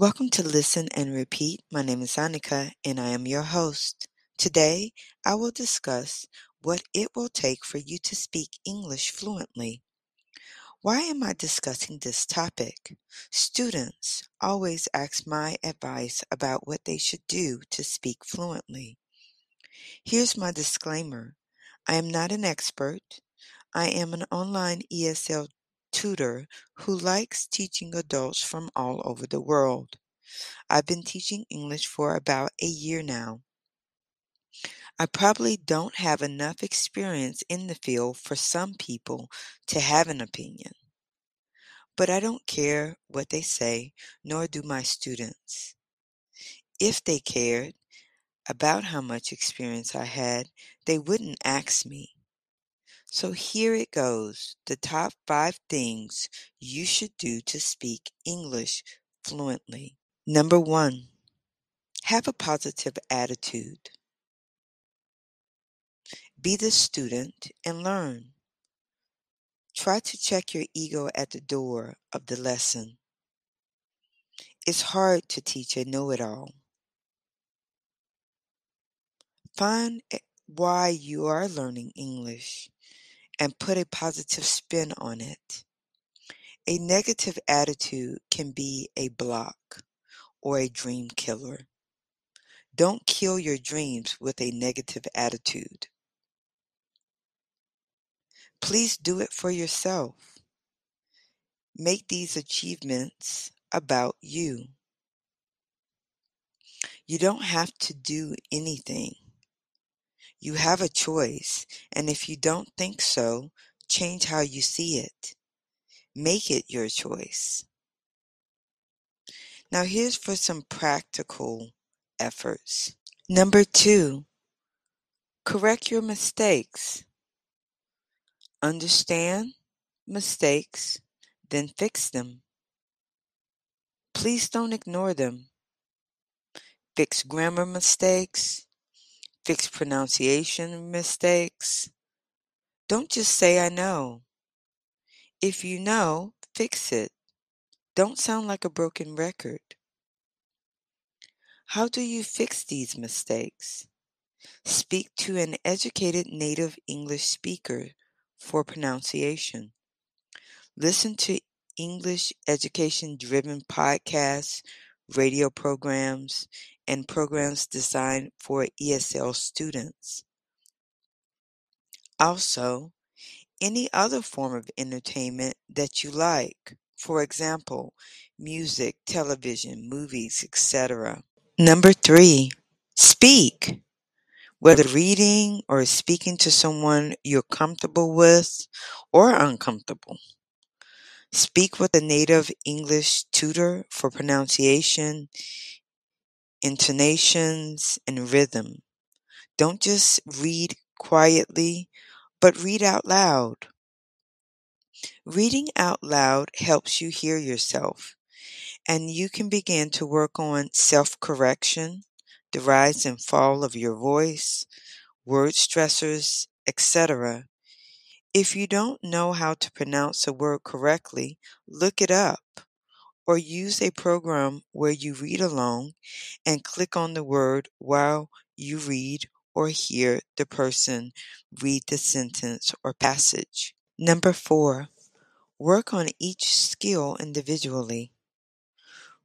Welcome to Listen and Repeat. My name is Annika and I am your host. Today, I will discuss what it will take for you to speak English fluently. Why am I discussing this topic? Students always ask my advice about what they should do to speak fluently. Here's my disclaimer I am not an expert. I am an online ESL tutor who likes teaching adults from all over the world. I've been teaching English for about a year now. I probably don't have enough experience in the field for some people to have an opinion. But I don't care what they say, nor do my students. If they cared about how much experience I had, they wouldn't ask me. So here it goes the top five things you should do to speak English fluently. Number one, have a positive attitude. Be the student and learn. Try to check your ego at the door of the lesson. It's hard to teach a know it all. Find eh, why you are learning English and put a positive spin on it. A negative attitude can be a block or a dream killer. Don't kill your dreams with a negative attitude. Please do it for yourself. Make these achievements about you. You don't have to do anything. You have a choice, and if you don't think so, change how you see it. Make it your choice. Now, here's for some practical efforts. Number two, correct your mistakes. Understand mistakes, then fix them. Please don't ignore them. Fix grammar mistakes, fix pronunciation mistakes. Don't just say I know. If you know, fix it. Don't sound like a broken record. How do you fix these mistakes? Speak to an educated native English speaker for pronunciation. Listen to English education driven podcasts, radio programs, and programs designed for ESL students. Also, any other form of entertainment that you like, for example, music, television, movies, etc. Number three, speak. Whether reading or speaking to someone you're comfortable with or uncomfortable. Speak with a native English tutor for pronunciation, intonations, and rhythm. Don't just read quietly, but read out loud. Reading out loud helps you hear yourself, and you can begin to work on self correction, the rise and fall of your voice, word stressors, etc. If you don't know how to pronounce a word correctly, look it up or use a program where you read along and click on the word while you read or hear the person read the sentence or passage. Number four, work on each skill individually.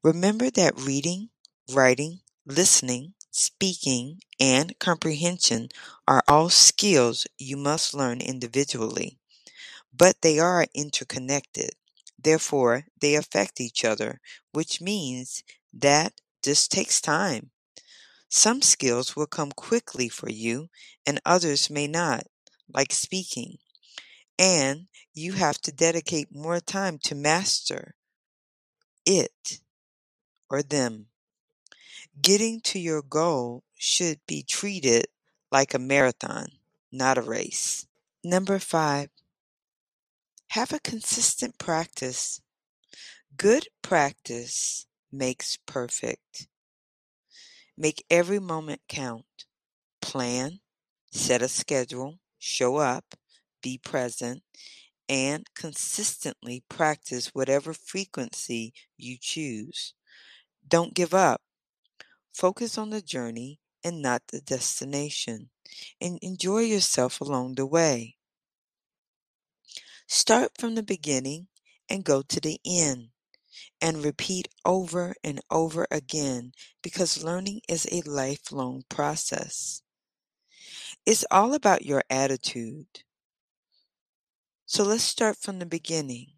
Remember that reading, writing, listening, speaking, and comprehension are all skills you must learn individually, but they are interconnected. Therefore, they affect each other, which means that this takes time. Some skills will come quickly for you, and others may not, like speaking. And you have to dedicate more time to master it or them. Getting to your goal should be treated like a marathon, not a race. Number five, have a consistent practice. Good practice makes perfect. Make every moment count. Plan, set a schedule, show up, be present, and consistently practice whatever frequency you choose. Don't give up. Focus on the journey and not the destination, and enjoy yourself along the way. Start from the beginning and go to the end, and repeat over and over again because learning is a lifelong process. It's all about your attitude. So let's start from the beginning.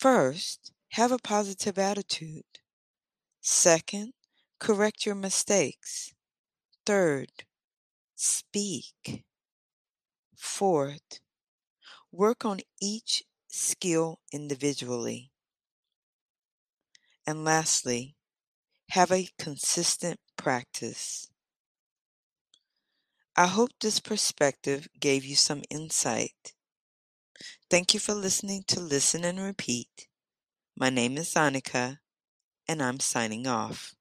First, have a positive attitude. Second, correct your mistakes. Third, speak. Fourth, work on each skill individually. And lastly, have a consistent practice. I hope this perspective gave you some insight. Thank you for listening to Listen and Repeat. My name is Annika, and I'm signing off.